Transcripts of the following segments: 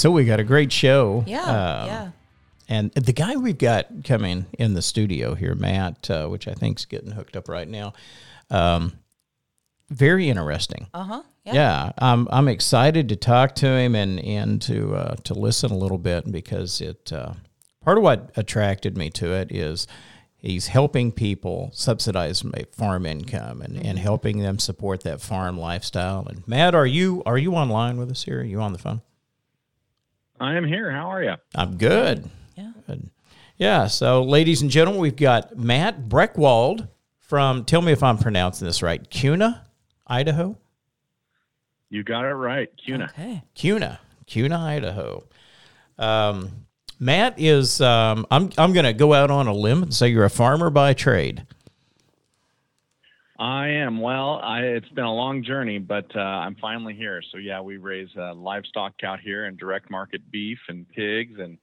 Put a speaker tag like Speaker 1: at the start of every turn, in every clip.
Speaker 1: So we got a great show.
Speaker 2: Yeah,
Speaker 1: Um,
Speaker 2: yeah.
Speaker 1: And the guy we've got coming in the studio here, Matt, uh, which I think's getting hooked up right now, um, very interesting.
Speaker 2: Uh huh. Yeah.
Speaker 1: Yeah, I'm I'm excited to talk to him and and to uh, to listen a little bit because it uh, part of what attracted me to it is he's helping people subsidize farm income and, and helping them support that farm lifestyle. And Matt, are you are you online with us here? Are you on the phone?
Speaker 3: I am here. How are you?
Speaker 1: I'm good.
Speaker 2: Yeah.
Speaker 1: Good. Yeah. So, ladies and gentlemen, we've got Matt Brechwald from. Tell me if I'm pronouncing this right. Kuna, Idaho.
Speaker 3: You got it right, Kuna.
Speaker 2: Okay.
Speaker 1: Kuna, Kuna, Idaho. Um, Matt is. Um, I'm. I'm going to go out on a limb and say you're a farmer by trade.
Speaker 3: I am. Well, I, it's been a long journey, but uh, I'm finally here. So yeah, we raise uh, livestock out here and direct market beef and pigs, and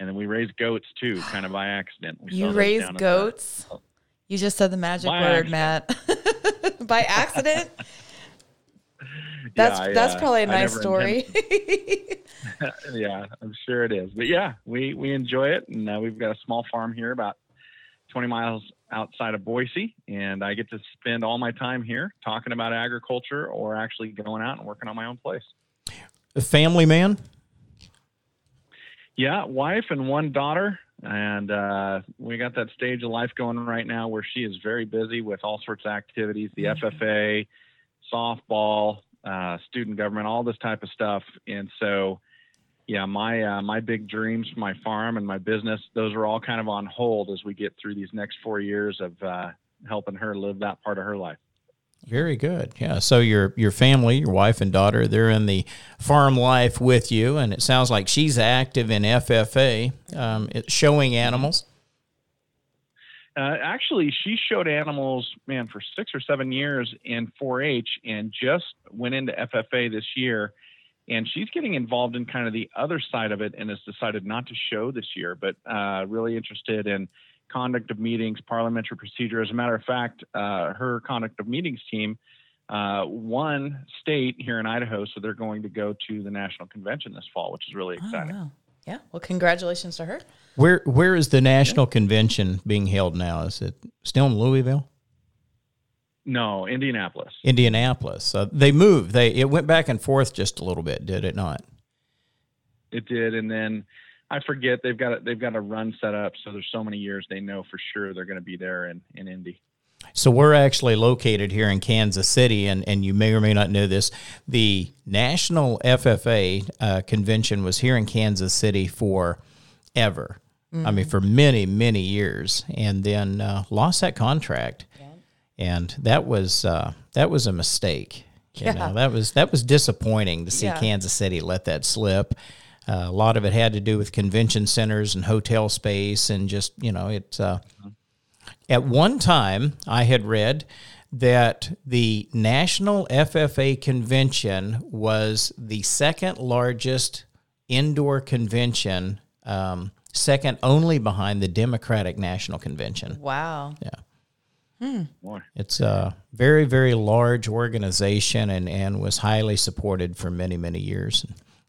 Speaker 3: and then we raise goats too, kind of by accident. We
Speaker 2: You raise
Speaker 3: at the-
Speaker 2: goats. You just said the magic
Speaker 3: By
Speaker 2: word, Matt. By accident.
Speaker 3: Yeah,
Speaker 2: That's
Speaker 3: I,
Speaker 2: that's
Speaker 3: uh,
Speaker 2: probably a nice story.
Speaker 3: yeah, I'm sure it is. But yeah, we we enjoy it, and uh, we've got a small farm here about 20 miles outside of Boise, and I get to spend all my time here talking about agriculture or actually going out and working on my own place.
Speaker 1: A family man.
Speaker 3: Yeah, wife and one daughter, and uh, we got that stage of life going right now where she is very busy with all sorts of activities, the FFA, softball, uh, student government, all this type of stuff, and so. Yeah, my uh, my big dreams for my farm and my business, those are all kind of on hold as we get through these next four years of uh, helping her live that part of her life.
Speaker 1: Very good. Yeah. So your your family, your wife and daughter, they're in the farm life with you, and it sounds like she's active in FFA, um, showing animals.
Speaker 3: Uh, actually, she showed animals, man, for six or seven years in 4-H, and just went into FFA this year. And she's getting involved in kind of the other side of it, and has decided not to show this year, but uh, really interested in conduct of meetings, parliamentary procedure. As a matter of fact, uh, her conduct of meetings team uh, won state here in Idaho, so they're going to go to the national convention this fall, which is really
Speaker 2: Oh,
Speaker 3: exciting.
Speaker 2: wow. Yeah. Well, congratulations to her.
Speaker 1: Where where is the national convention being held now? Is it still in Louisville?
Speaker 3: No, Indianapolis.
Speaker 1: Indianapolis. Uh, they moved. They it went back and forth just a little bit, did it not?
Speaker 3: It did, and then I forget they've got a, they've got a run set up, so there's so many years they know for sure they're going to be there in in Indy.
Speaker 1: So we're actually located here in Kansas City, and, and you may or may not know this. The National FFA uh, convention was here in Kansas City for ever. I mean, for many, many years, and then uh, lost that contract, and that was uh, that was a mistake. You
Speaker 2: Yeah.
Speaker 1: know, that was that was disappointing to see
Speaker 2: Yeah.
Speaker 1: Kansas City let that slip. Uh, a lot of it had to do with convention centers and hotel space, and just you know, it's. Uh, at one time, I had read that the National FFA convention was the second largest indoor convention, um, second only behind the Democratic National Convention.
Speaker 2: Wow.
Speaker 3: Boy,
Speaker 1: It's a very, very large organization and, and was highly supported for many, many years.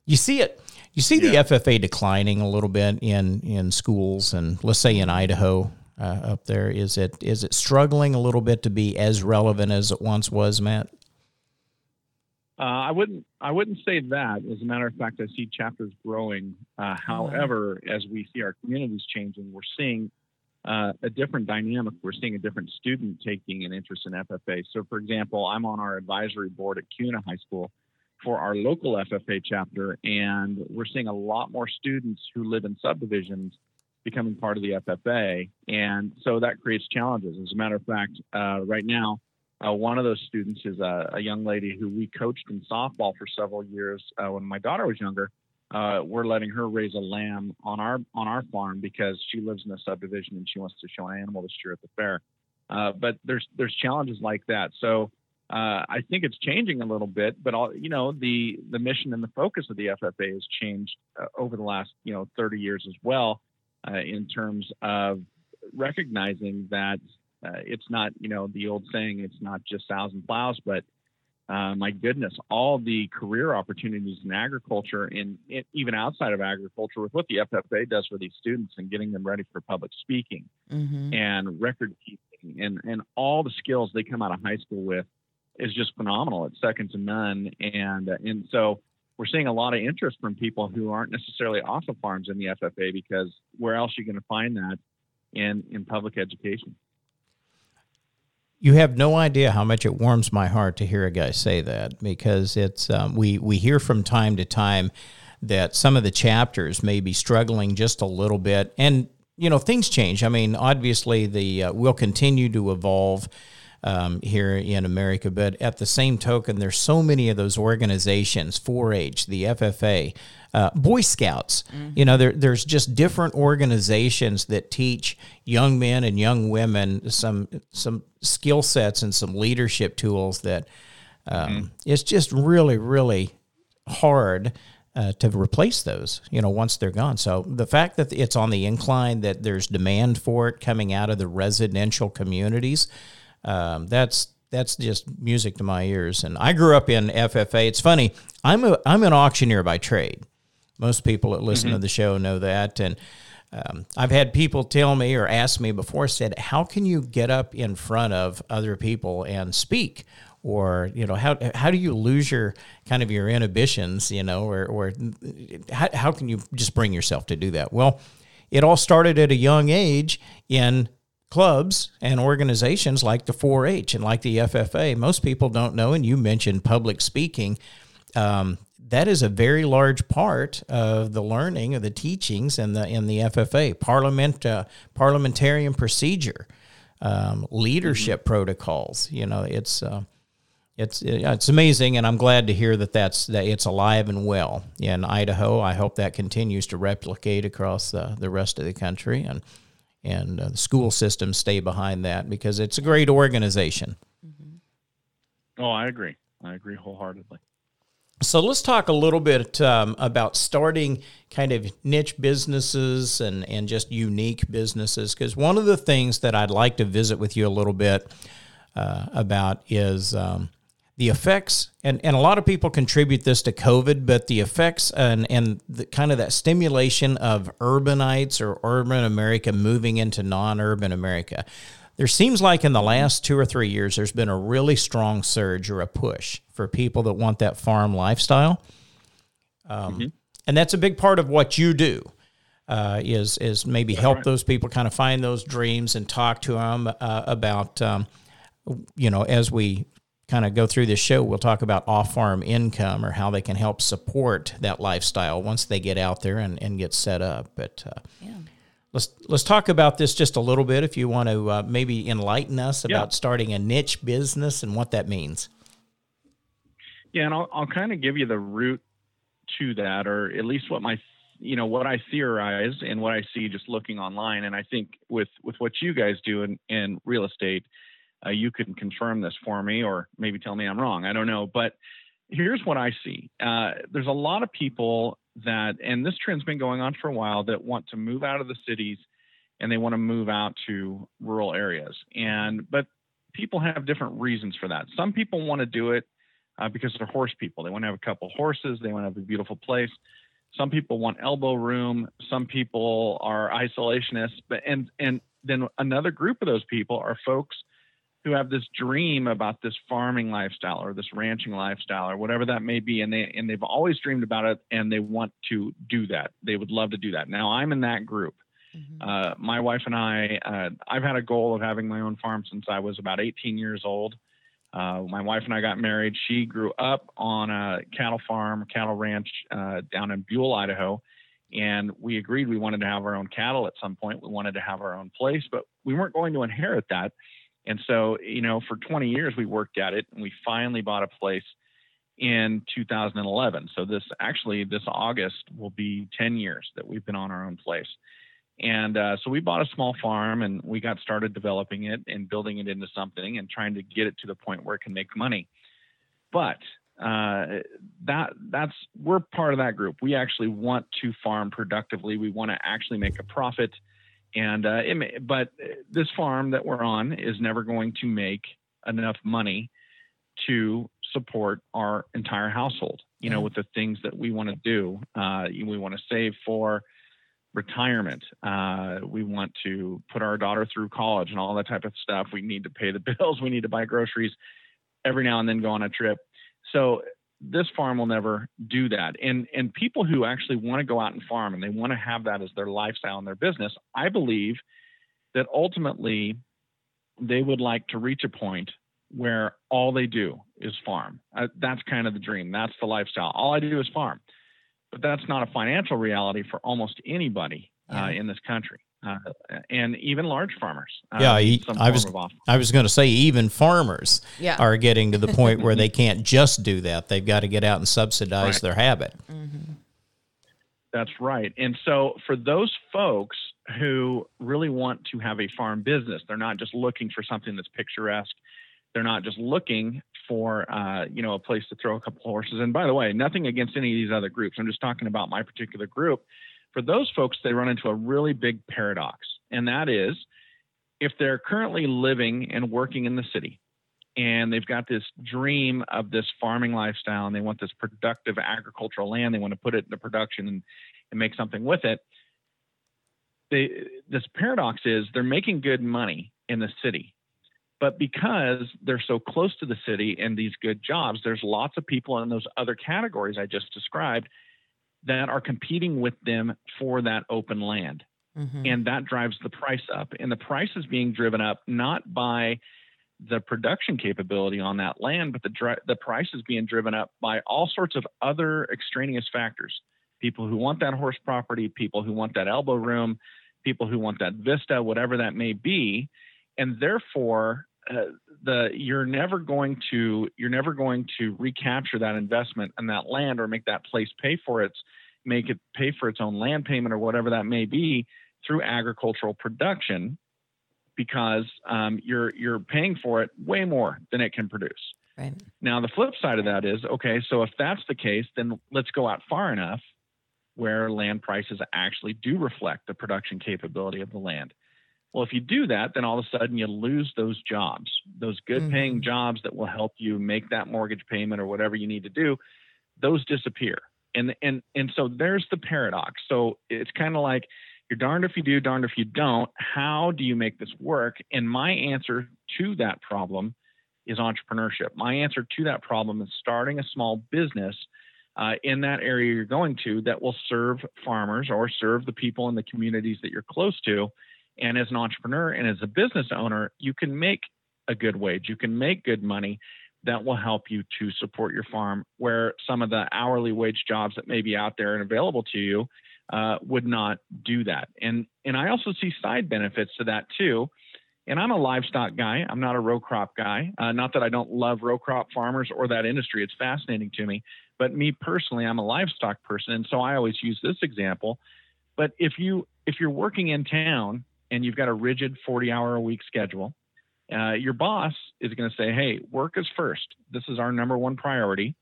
Speaker 1: You see it. You see the FFA declining a little bit in, in schools and let's say in Idaho uh, up there. Is it is it struggling a little bit to be as relevant as it once was, Matt?
Speaker 3: uh, I wouldn't I wouldn't say that. As a matter of fact, I see chapters growing. Uh, however, as we see our communities changing, we're seeing uh, a different dynamic. We're seeing a different student taking an interest in FFA. So, for example, I'm on our advisory board at Kuna High School for our local FFA chapter, and we're seeing a lot more students who live in subdivisions becoming part of the FFA, and so that creates challenges. As a matter of fact, uh, right now. Uh, one of those students is a, a young lady who we coached in softball for several years uh, when my daughter was younger. Uh, we're letting her raise a lamb on our on our farm because she lives in a subdivision and she wants to show an animal this year at the fair. Uh, but there's there's challenges like that. So uh, I think it's changing a little bit. But all you know, the the mission and the focus of the FFA has changed uh, over the last you know 30 years as well, uh, in terms of recognizing that uh, it's not you know the old saying it's not just sows and plows, but uh, my goodness, all the career opportunities in agriculture and even outside of agriculture with what the FFA does for these students and getting them ready for public speaking mm-hmm. and record keeping and, and all the skills they come out of high school with is just phenomenal. It's second to none. And, uh, and so we're seeing a lot of interest from people who aren't necessarily off of farms in the FFA because where else are you going to find that in, in public education?
Speaker 1: You have no idea how much it warms my heart to hear a guy say that because it's um, we we hear from time to time that some of the chapters may be struggling just a little bit and you know things change. I mean obviously the uh, will continue to evolve um, here in America. But at the same token, there's so many of those organizations 4 H, the FFA, uh, Boy Scouts. Mm-hmm. You know, there, there's just different organizations that teach young men and young women some some skill sets and some leadership tools that um, mm-hmm. it's just really, really hard. Uh, to replace those, you know, once they're gone. So the fact that it's on the incline, that there's demand for it coming out of the residential communities, um, that's that's just music to my ears. And I grew up in FFA. It's funny. I'm a I'm an auctioneer by trade. Most people that listen mm-hmm. to the show know that. And um, I've had people tell me or ask me before, said, "How can you get up in front of other people and speak?" Or you know how how do you lose your kind of your inhibitions you know or or how, how can you just bring yourself to do that? Well, it all started at a young age in clubs and organizations like the 4 H and like the FFA. Most people don't know, and you mentioned public speaking. Um, that is a very large part of the learning of the teachings in the in the FFA parliament uh, parliamentarian procedure um, leadership mm-hmm. protocols you know it's uh, it's it's amazing and I'm glad to hear that that's that it's alive and well in Idaho I hope that continues to replicate across the, the rest of the country and and uh, the school systems stay behind that because it's a great organization.
Speaker 3: Mm-hmm. Oh, I agree. I agree wholeheartedly.
Speaker 1: So let's talk a little bit um, about starting kind of niche businesses and, and just unique businesses. Because one of the things that I'd like to visit with you a little bit uh, about is um, the effects, and, and a lot of people contribute this to COVID, but the effects and, and the, kind of that stimulation of urbanites or urban America moving into non urban America. There seems like in the last two or three years, there's been a really strong surge or a push for people that want that farm lifestyle. Um, mm-hmm. And that's a big part of what you do. Uh, is is maybe help right. those people kind of find those dreams and talk to them uh, about um, you know as we kind of go through this show, we'll talk about off farm income or how they can help support that lifestyle once they get out there and, and get set up. But uh, yeah. let's let's talk about this just a little bit. If you want to uh, maybe enlighten us about yeah. starting a niche business and what that means.
Speaker 3: Yeah, and I'll, I'll kind of give you the route to that, or at least what my you know what I theorize and what I see just looking online. And I think with with what you guys do in, in real estate uh, you can confirm this for me or maybe tell me I'm wrong. I don't know. But here's what I see uh, there's a lot of people that, and this trend's been going on for a while, that want to move out of the cities and they want to move out to rural areas. And, but people have different reasons for that. Some people want to do it uh, because they're horse people. They want to have a couple horses, they want to have a beautiful place. Some people want elbow room. Some people are isolationists, but and and then another group of those people are folks who have this dream about this farming lifestyle or this ranching lifestyle or whatever that may be and they and they've always dreamed about it and they want to do that. They would love to do that. Now i'm in that group. Mm-hmm. uh, my wife and i uh, i've had a goal of having my own farm since i was about 18 years old. Uh, my wife and i got married. She grew up on a cattle farm cattle ranch uh, down in Buhl idaho and we agreed we wanted to have our own cattle at some point. We wanted to have our own place but we weren't going to inherit that and so, you know, for 20 years we worked at it and we finally bought a place in 2011. So this actually this August will be 10 years that we've been on our own place. And uh, so we bought a small farm and we got started developing it and building it into something and trying to get it to the point where it can make money. But uh, that that's we're part of that group. We actually want to farm productively. We want to actually make a profit. And uh, may, but this farm that we're on is never going to make enough money to support our entire household. You know, with the things that we want to do, uh, we want to save for retirement. Uh, we want to put our daughter through college and all that type of stuff. We need to pay the bills. We need to buy groceries. Every now and then go on a trip. So this farm will never do that. And and people who actually want to go out and farm and they want to have that as their lifestyle and their business, I believe that ultimately they would like to reach a point where all they do is farm. Uh, that's kind of the dream. That's the lifestyle. All I do is farm. But that's not a financial reality for almost anybody uh, in this country. Uh, and even large farmers.
Speaker 1: Uh, yeah, I was I was going to say even farmers yeah. are getting to the point where they can't just do that. They've got to get out and subsidize right. their habit. Mm-hmm.
Speaker 3: That's right. And so for those folks who really want to have a farm business, they're not just looking for something that's picturesque. They're not just looking for uh, you know a place to throw a couple horses. And by the way, nothing against any of these other groups. I'm just talking about my particular group for those folks, they run into a really big paradox, and that is if they're currently living and working in the city and they've got this dream of this farming lifestyle and they want this productive agricultural land, they want to put it into production and, and make something with it. They, this paradox is they're making good money in the city, but because they're so close to the city and these good jobs, there's lots of people in those other categories I just described that are competing with them for that open land. Mm-hmm. And that drives the price up. And the price is being driven up not by the production capability on that land, but the, the price is being driven up by all sorts of other extraneous factors. People who want that horse property, people who want that elbow room, people who want that vista, whatever that may be. And therefore, uh, the you're never going to you're never going to recapture that investment and that land or make that place pay for its make it pay for its own land payment or whatever that may be through agricultural production because um, you're you're paying for it way more than it can produce. Right. Now the flip side of that is okay. So if that's the case, then let's go out far enough where land prices actually do reflect the production capability of the land. Well, if you do that, then all of a sudden you lose those jobs, those good paying mm-hmm. jobs that will help you make that mortgage payment or whatever you need to do, those disappear. And and and so there's the paradox. So it's kind of like you're darned if you do, darned if you don't. How do you make this work? And my answer to that problem is entrepreneurship. My answer to that problem is starting a small business uh, in that area you're going to that will serve farmers or serve the people in the communities that you're close to and as an entrepreneur and as a business owner, you can make a good wage, you can make good money that will help you to support your farm, where some of the hourly wage jobs that may be out there and available to you uh, would not do that. And and I also see side benefits to that too. And I'm a livestock guy. I'm not a row crop guy. Uh, not that I don't love row crop farmers or that industry. It's fascinating to me. But me personally, I'm a livestock person, and so I always use this example. But if you if you're working in town and you've got a rigid 40 hour a week schedule, uh, your boss is going to say, hey, work is first. This is our number one priority.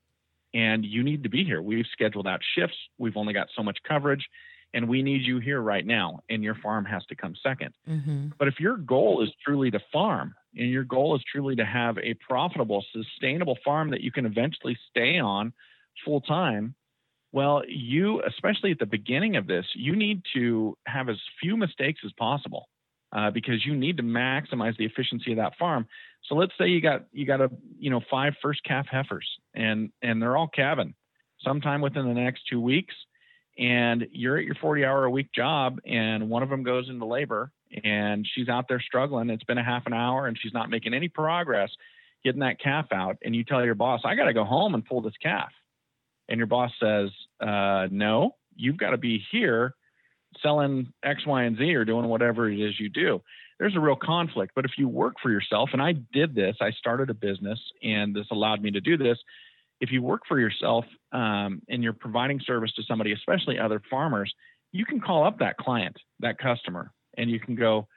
Speaker 3: And you need to be here. We've scheduled out shifts. We've only got so much coverage, and we need you here right now. And your farm has to come 2nd mm-hmm. But if your goal is truly to farm and your goal is truly to have a profitable, sustainable farm that you can eventually stay on full time, well, you, especially at the beginning of this, you need to have as few mistakes as possible uh, because you need to maximize the efficiency of that farm. So let's say you got you got a you know five first calf heifers and and they're all calving sometime within the next two weeks, and you're at your 40 hour a week job, and one of them goes into labor and she's out there struggling. It's been a half an hour and she's not making any progress getting that calf out, and you tell your boss, I got to go home and pull this calf and your boss says, uh, no, you've got to be here selling X, Y, and Z or doing whatever it is you do. There's a real conflict. But if you work for yourself, and I did this, I started a business and this allowed me to do this. if you work for yourself um, and you're providing service to somebody, especially other farmers, you can call up that client, that customer, and you can go,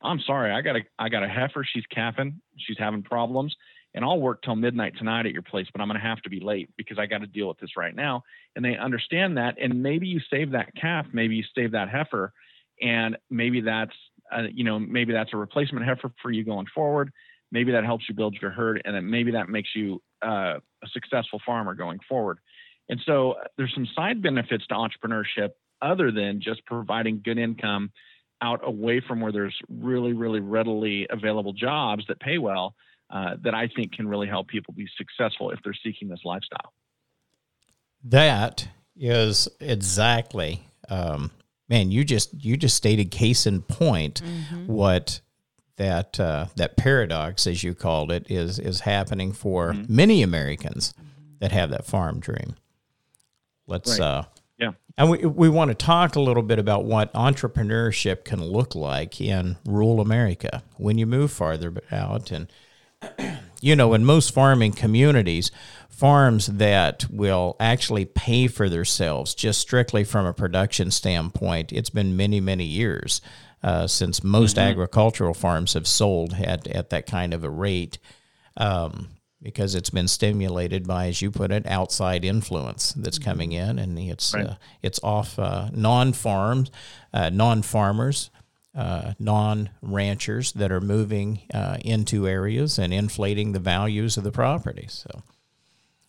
Speaker 3: "I'm sorry, I got a I got a heifer. She's calving. She's having problems." And I'll work till midnight tonight at your place, but I'm going to have to be late because I got to deal with this right now. And they understand that. And maybe you save that calf, maybe you save that heifer, and maybe that's, uh, you know, maybe that's a replacement heifer for you going forward. Maybe that helps you build your herd, and then maybe that makes you uh, a successful farmer going forward. And so there's some side benefits to entrepreneurship other than just providing good income out away from where there's really, really readily available jobs that pay well uh, that I think can really help people be successful if they're seeking this lifestyle.
Speaker 1: That is exactly, um, man. You just you just stated case in point mm-hmm. what that uh, that paradox, as you called it, is is happening for mm-hmm. many Americans that have that farm dream. Let's right. uh,
Speaker 3: yeah.
Speaker 1: And we, we want to talk a little bit about what entrepreneurship can look like in rural America when you move farther out and you know, in most farming communities, farms that will actually pay for themselves just strictly from a production standpoint, it's been many, many years uh, since most mm-hmm. agricultural farms have sold at, at that kind of a rate. Um, because it's been stimulated by, as you put it, outside influence that's mm-hmm. coming in, and it's right. uh, it's off uh, non farms, uh, non farmers uh, non ranchers that are moving uh, into areas and inflating the values of the property. So,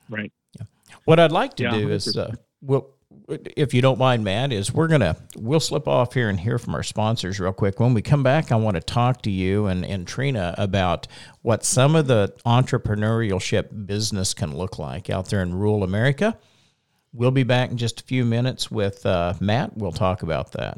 Speaker 3: right.
Speaker 1: Yeah. What I'd like to yeah, do is, uh, well, if you don't mind, Matt, is we're gonna we'll slip off here and hear from our sponsors real quick. When we come back, I want to talk to you and, and Trina about what some of the entrepreneurial ship business can look like out there in rural America. We'll be back in just a few minutes with uh, Matt. We'll talk about that.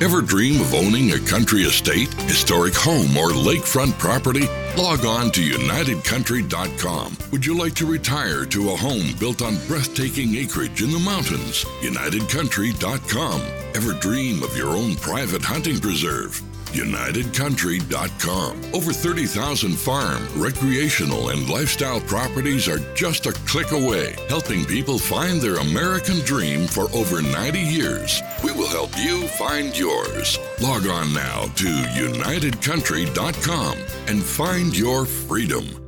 Speaker 4: Ever dream of owning a country estate, historic home, or lakefront property? Log on to UnitedCountry.com. Would you like to retire to a home built on breathtaking acreage in the mountains? UnitedCountry.com. Ever dream of your own private hunting preserve? UnitedCountry.com. Over 30,000 farm, recreational, and lifestyle properties are just a click away, helping people find their American dream for over 90 years. We will help you find yours. Log on now to UnitedCountry.com and find your freedom.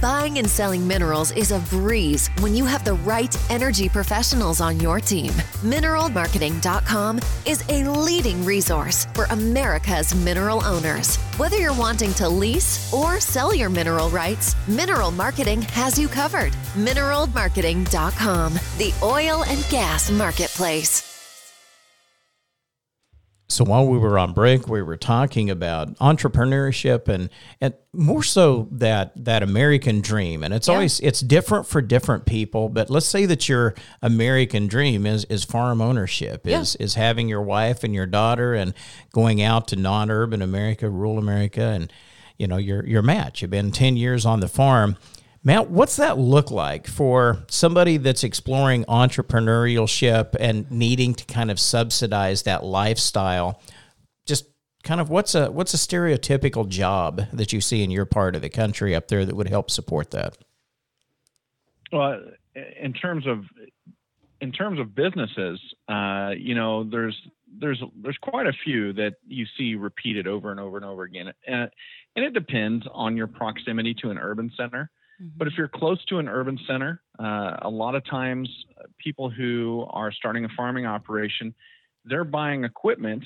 Speaker 5: Buying and selling minerals is a breeze when you have the right energy professionals on your team. Mineralmarketing.com is a leading resource for America's mineral owners. Whether you're wanting to lease or sell your mineral rights, Mineral Marketing has you covered. Mineralmarketing.com, the oil and gas marketplace.
Speaker 1: So while we were on break, we were talking about entrepreneurship and and more so that that American dream. And it's yeah. always it's different for different people. But let's say that your American dream is is farm ownership, is yeah. is having your wife and your daughter and going out to non-urban America, rural America, and you know your your match. You've been ten years on the farm Matt, what's that look like for somebody that's exploring entrepreneurship and needing to kind of subsidize that lifestyle? Just kind of what's a what's a stereotypical job that you see in your part of the country up there that would help support that?
Speaker 3: Well, in terms of in terms of businesses, uh, you know, there's there's there's quite a few that you see repeated over and over and over again, and and it depends on your proximity to an urban center. But if mm-hmm. you're close to an urban center, uh, a lot of times uh, people who are starting a farming operation they're buying equipment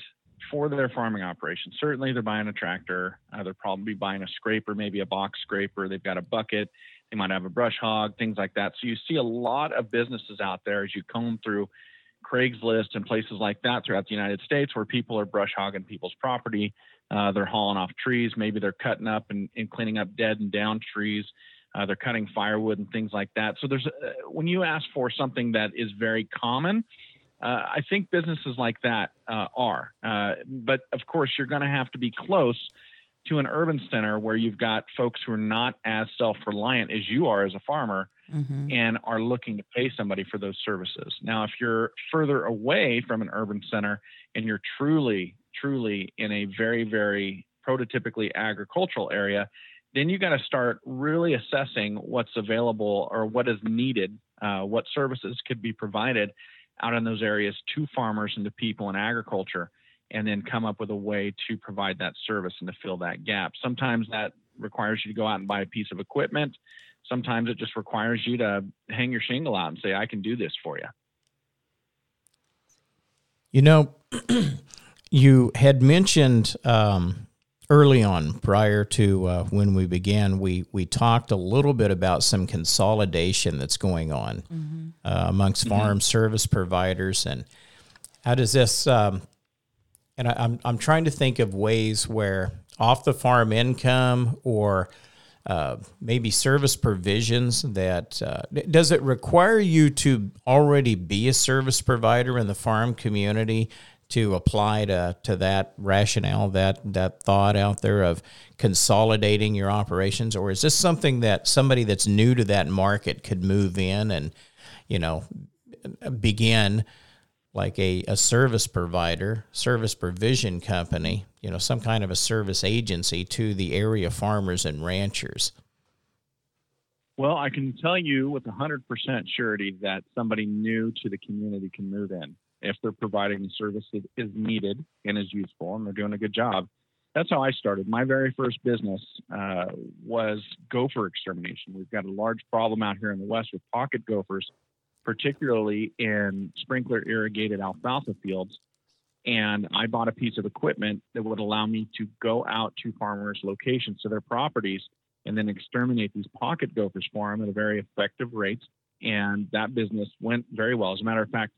Speaker 3: for their farming operation. Certainly, they're buying a tractor. Uh, they're probably buying a scraper, maybe a box scraper. They've got a bucket. They might have a brush hog, things like that. So you see a lot of businesses out there as you comb through Craigslist and places like that throughout the United States where people are brush hogging people's property. Uh, they're hauling off trees. Maybe they're cutting up and, and cleaning up dead and down trees. Uh, they're cutting firewood and things like that. So there's uh, when you ask for something that is very common, uh, I think businesses like that uh, are. Uh, but of course, you're going to have to be close to an urban center where you've got folks who are not as self-reliant as you are as a farmer mm-hmm. and are looking to pay somebody for those services. Now, if you're further away from an urban center and you're truly, truly in a very, very prototypically agricultural area, then you got to start really assessing what's available or what is needed, uh, what services could be provided out in those areas to farmers and to people in agriculture, and then come up with a way to provide that service and to fill that gap. Sometimes that requires you to go out and buy a piece of equipment. Sometimes it just requires you to hang your shingle out and say, I can do this for you.
Speaker 1: You know, you had mentioned um, early on, prior to uh, when we began, we we talked a little bit about some consolidation that's going on mm-hmm. uh, amongst mm-hmm. farm service providers, and how does this? Um, and I, I'm I'm trying to think of ways where off the farm income or uh, maybe service provisions that uh, does it require you to already be a service provider in the farm community to apply to, to that rationale, that that thought out there of consolidating your operations, or is this something that somebody that's new to that market could move in and, you know, begin like a, a service provider, service provision company, you know, some kind of a service agency to the area farmers and ranchers?
Speaker 3: Well, I can tell you with 100% surety that somebody new to the community can move in if they're providing the service that is needed and is useful and they're doing a good job. That's how I started. My very first business uh, was gopher extermination. We've got a large problem out here in the West with pocket gophers, particularly in sprinkler irrigated alfalfa fields. And I bought a piece of equipment that would allow me to go out to farmers' locations to their properties and then exterminate these pocket gophers for them at a very effective rate. And that business went very well. As a matter of fact,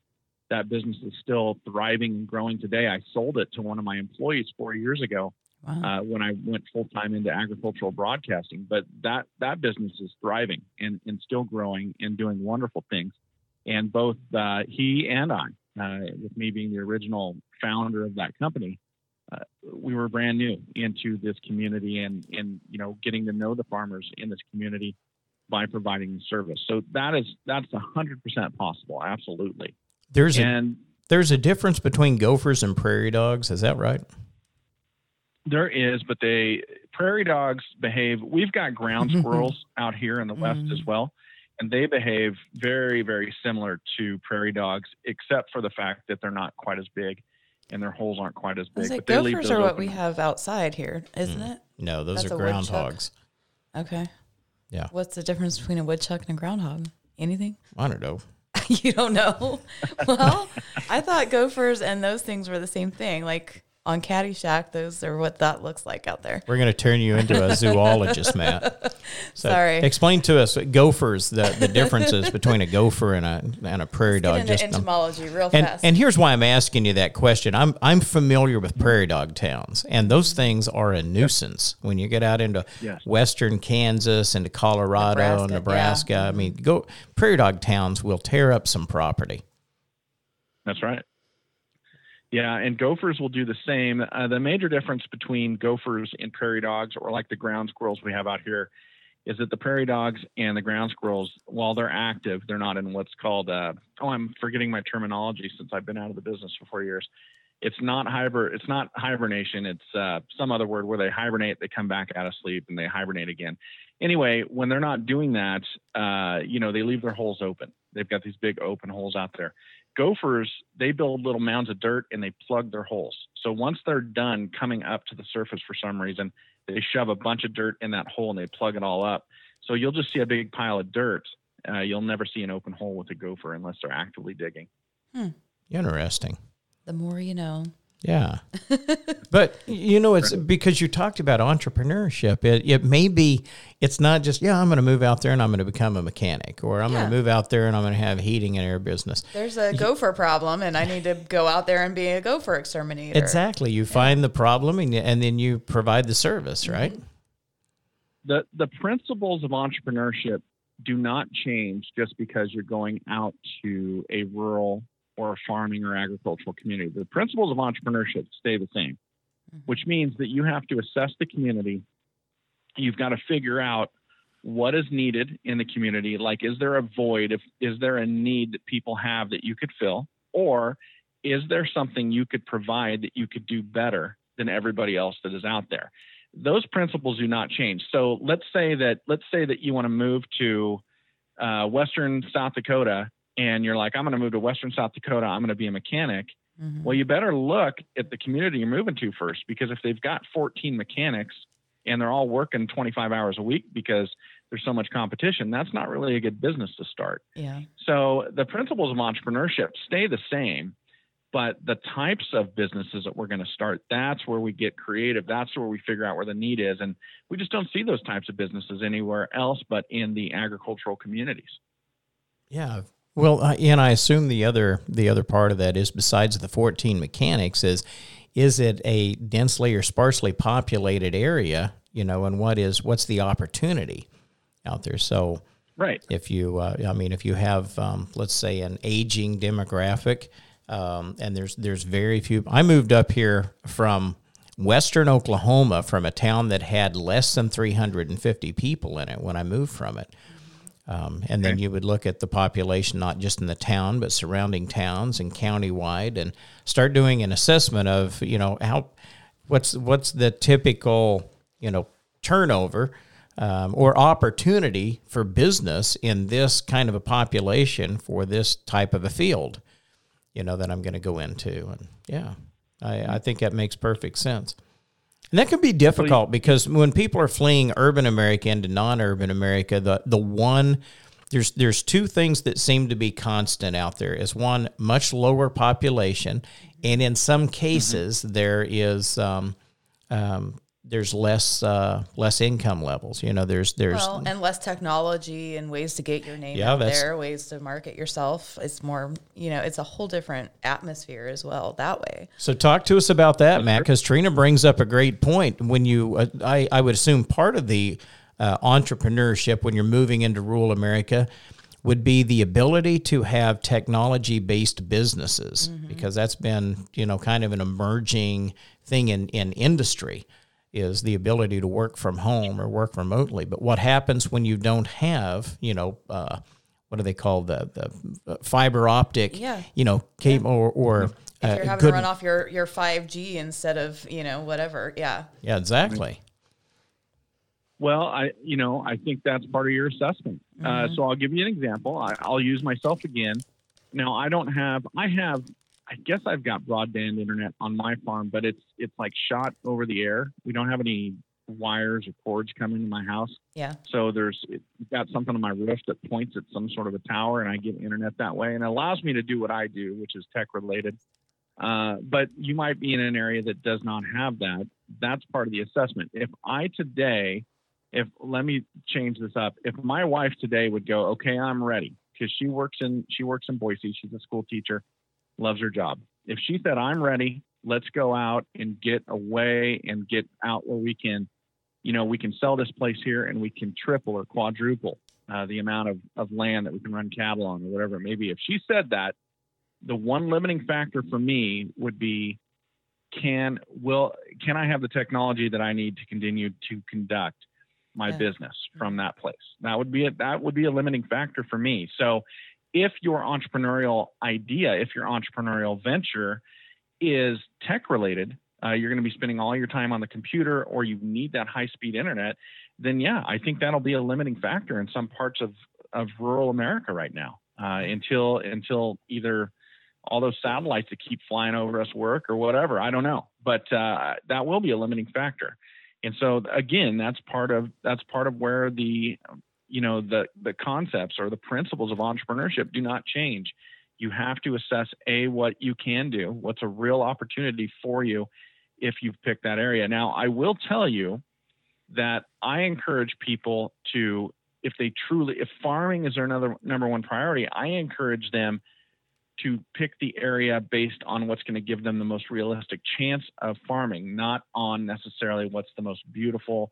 Speaker 3: that business is still thriving and growing today. I sold it to one of my employees four years ago wow. uh, when I went full time into agricultural broadcasting. But that that business is thriving and, and still growing and doing wonderful things. And both uh, he and I, uh, with me being the original founder of that company, uh, we were brand new into this community and and you know getting to know the farmers in this community by providing the service. So that is that's a hundred percent possible. Absolutely.
Speaker 1: There's and a there's a difference between gophers and prairie dogs. Is that right?
Speaker 3: There is, but they prairie dogs behave. We've got ground squirrels out here in the west as mm. well, and they behave very, very similar to prairie dogs, except for the fact that they're not quite as big and their holes aren't quite as big.
Speaker 2: But gophers are what we have outside here, isn't mm. it?
Speaker 1: No, those That's are groundhogs.
Speaker 2: Okay.
Speaker 1: Yeah.
Speaker 2: What's the difference between a woodchuck and a groundhog? Anything?
Speaker 1: I don't know.
Speaker 2: you don't know? well, I thought gophers and those things were the same thing. Like on Caddyshack, those are what that looks like out there.
Speaker 1: We're going to turn you into a zoologist, Matt.
Speaker 2: So Sorry.
Speaker 1: Explain to us gophers the, the differences between a gopher and a and a prairie dog.
Speaker 2: Just um, entomology, real
Speaker 1: and,
Speaker 2: fast.
Speaker 1: And here's why I'm asking you that question. I'm I'm familiar with prairie dog towns, and those things are a nuisance when you get out into yes. western Kansas, into Colorado, Nebraska. Nebraska yeah. I mean, go prairie dog towns will tear up some property.
Speaker 3: That's right. Yeah, and gophers will do the same. Uh, the major difference between gophers and prairie dogs, or like the ground squirrels we have out here, is that the prairie dogs and the ground squirrels, while they're active, they're not in what's called, uh, oh, I'm forgetting my terminology since I've been out of the business for four years. It's not hiber, it's not hibernation. It's uh, some other word where they hibernate, they come back out of sleep, and they hibernate again. Anyway, when they're not doing that, uh, you know, they leave their holes open. They've got these big open holes out there gophers they build little mounds of dirt and they plug their holes. So once they're done coming up to the surface for some reason they shove a bunch of dirt in that hole and they plug it all up. So you'll just see a big pile of dirt. Uh, you'll never see an open hole with a gopher unless they're actively digging.
Speaker 1: Hmm. interesting.
Speaker 2: The more you know.
Speaker 1: Yeah. but you know, it's because you talked about entrepreneurship. It it may be it's not just, yeah, I'm gonna move out there and I'm gonna become a mechanic or I'm
Speaker 2: Yeah.
Speaker 1: gonna move out there and I'm gonna have heating and air business.
Speaker 2: There's a gopher problem, and I need to go out there and be a gopher exterminator.
Speaker 1: Exactly. You find the problem and, and then you provide the service, mm-hmm. right?
Speaker 3: the the principles of entrepreneurship do not change just because you're going out to a rural or a farming or agricultural community. The principles of entrepreneurship stay the same, which means that you have to assess the community. You've got to figure out what is needed in the community. Like, is there a void? If is there a need that people have that you could fill, or is there something you could provide that you could do better than everybody else that is out there? those principles do not change. So let's say that let's say that you want to move to uh, Western South Dakota, and you're like, I'm going to move to Western South Dakota. I'm going to be a mechanic.
Speaker 2: Mhm.
Speaker 3: Well, you better look at the community you're moving to first, because if they've got 14 mechanics and they're all working 25 hours a week because there's so much competition, that's not really a good business to start.
Speaker 2: Yeah.
Speaker 3: So the principles of entrepreneurship stay the same, but the types of businesses that we're going to start, that's where we get creative. That's where we figure out where the need is. And we just don't see those types of businesses anywhere else but in the agricultural communities.
Speaker 1: Yeah. Well, uh, and I assume the other the other part of that is besides the 14 mechanics is is it a densely or sparsely populated area, you know, and what is what's the opportunity out there? So
Speaker 3: Right.
Speaker 1: if you uh, I mean if you have um, let's say an aging demographic um, and there's there's very few I moved up here from western Oklahoma from a town that had less than 350 people in it when I moved from it um, and then you would look at the population not just in the town but surrounding towns and countywide and start doing an assessment of you know how what's what's the typical you know turnover um, or opportunity for business in this kind of a population for this type of a field you know that I'm going to go into. And yeah I, I think that makes perfect sense and that can be difficult because when people are fleeing urban America into non-urban America, the the one there's there's two things that seem to be constant out there. Is one much lower population, and in some cases there is um, um, there's less uh, less income levels. You know, there's there's
Speaker 2: Well, and less technology and ways to get your name
Speaker 1: Yeah,
Speaker 2: out there, ways to market yourself. It's more, you know, it's a whole different atmosphere as well that way.
Speaker 1: So talk to us about that, Matt, because Trina brings up a great point. When you, uh, I, I would assume part of the uh, entrepreneurship when you're moving into rural America would be the ability to have technology-based businesses, because that's been, you know, kind of an emerging thing in in industry is the ability to work from home or work remotely. But what happens when you don't have, you know, uh, what do they call the the uh, fiber optic,
Speaker 2: Yeah.
Speaker 1: you know, cable or, or
Speaker 2: If
Speaker 1: uh,
Speaker 2: you're having
Speaker 1: good-
Speaker 2: to run off your your 5G instead of, you know, whatever. Yeah.
Speaker 1: Yeah, exactly.
Speaker 3: Well, I, you know, I think that's part of your assessment. Uh, so I'll give you an example. I, I'll use myself again. Now, I don't have, I have, I guess I've got broadband internet on my farm, but it's it's like shot over the air. We don't have any wires or cords coming to my house.
Speaker 2: Yeah.
Speaker 3: So there's it's got something on my roof that points at some sort of a tower, and I get internet that way, and it allows me to do what I do, which is tech related. Uh, but you might be in an area that does not have that. That's part of the assessment. If I today, if let me change this up, if my wife today would go, okay, I'm ready, because she works in she works in Boise, she's a school teacher, loves her job. If she said, I'm ready, let's go out and get away and get out where we can you know, we can sell this place here and we can triple or quadruple uh, the amount of, of land that we can run cattle on or whatever it may be. If she said that, the one limiting factor for me would be can will can I have the technology that I need to continue to conduct my
Speaker 2: Yeah.
Speaker 3: business from that place? That would be a, that would be a limiting factor for me. So if your entrepreneurial idea, if your entrepreneurial venture is tech related, uh, you're going to be spending all your time on the computer or you need that high speed internet, then yeah, I think that'll be a limiting factor in some parts of, of rural America right now uh, until until either all those satellites that keep flying over us work or whatever. I don't know, but uh, that will be a limiting factor. And so again, that's part of that's part of where the you know the the concepts or the principles of entrepreneurship do not change. you have to assess a what you can do, what's a real opportunity for you if you've picked that area. Now, I will tell you that I encourage people to, if they truly, if farming is their another number one priority, I encourage them to pick the area based on what's going to give them the most realistic chance of farming, not on necessarily what's the most beautiful,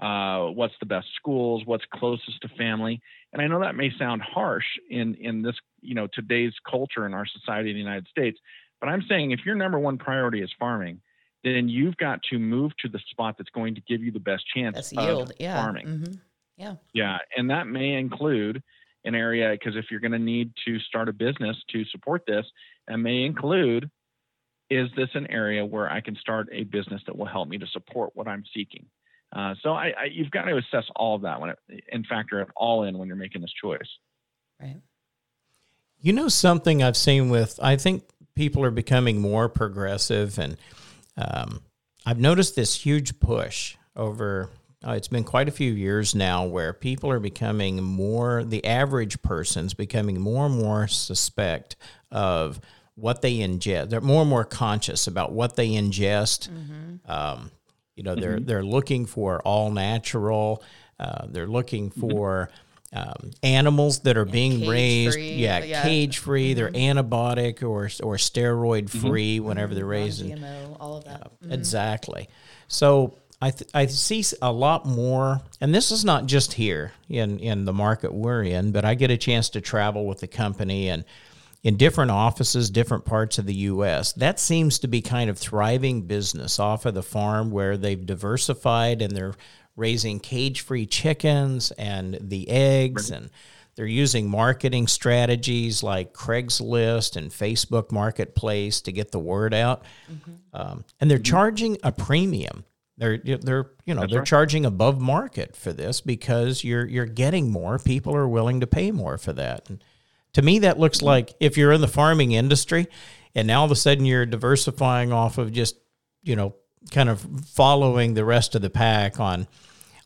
Speaker 3: uh, what's the best schools, what's closest to family. And I know that may sound harsh in in this, you know, today's culture in our society in the United States, but I'm saying if your number one priority is farming, then you've got to move to the spot that's going to give you the best chance
Speaker 2: That's
Speaker 3: of
Speaker 2: yield. Yeah.
Speaker 3: farming.
Speaker 2: Mm-hmm. Yeah.
Speaker 3: Yeah, and that may include an area because if you're going to need to start a business to support this, that may include is this an area where I can start a business that will help me to support what I'm seeking? Uh, so I, I, you've got to assess all of that when it, and factor it all in when you're making this choice.
Speaker 2: Right.
Speaker 1: You know something I've seen with I think people are becoming more progressive, and um, I've noticed this huge push over. Uh, it's been quite a few years now where people are becoming more. The average person's becoming more and more suspect of what they ingest. They're more and more conscious about what they ingest. Um, you know, they're mm-hmm. they're looking for all natural. Uh, they're looking mm-hmm. for um, animals that are being raised,
Speaker 2: free,
Speaker 1: yeah,
Speaker 2: yeah.
Speaker 1: cage free. They're mm-hmm. antibiotic or or steroid free whenever they're raised.
Speaker 2: GMO, all of that.
Speaker 1: Exactly. So I th- I see a lot more, and this is not just here in in the market we're in, but I get a chance to travel with the company and in different offices, different parts of the U.S. That seems to be kind of thriving business off of the farm where they've diversified and they're raising cage-free chickens and the eggs and they're using marketing strategies like Craigslist and Facebook Marketplace to get the word out, um, and they're charging a premium. They're they're you know they're
Speaker 3: right.
Speaker 1: charging above market for this because you're you're getting more. People are willing to pay more for that. And to me, that looks like if you're in the farming industry, and now all of a sudden you're diversifying off of just you know kind of following the rest of the pack on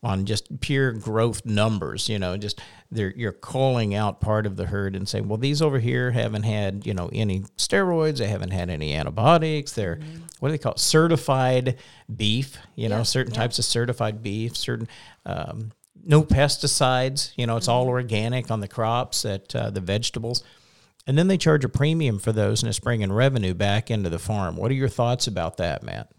Speaker 1: on just pure growth numbers. You know, just they're you're calling out part of the herd and saying, well, these over here haven't had you know any steroids, they haven't had any antibiotics. They're what do they call it? certified beef? You know,
Speaker 2: Yeah,
Speaker 1: certain
Speaker 2: yeah.
Speaker 1: types of certified beef, certain. Um, no pesticides, you know, it's all organic on the crops, at uh, the vegetables. And then they charge a premium for those and it's bringing revenue back into the farm. What are your thoughts about that, Matt?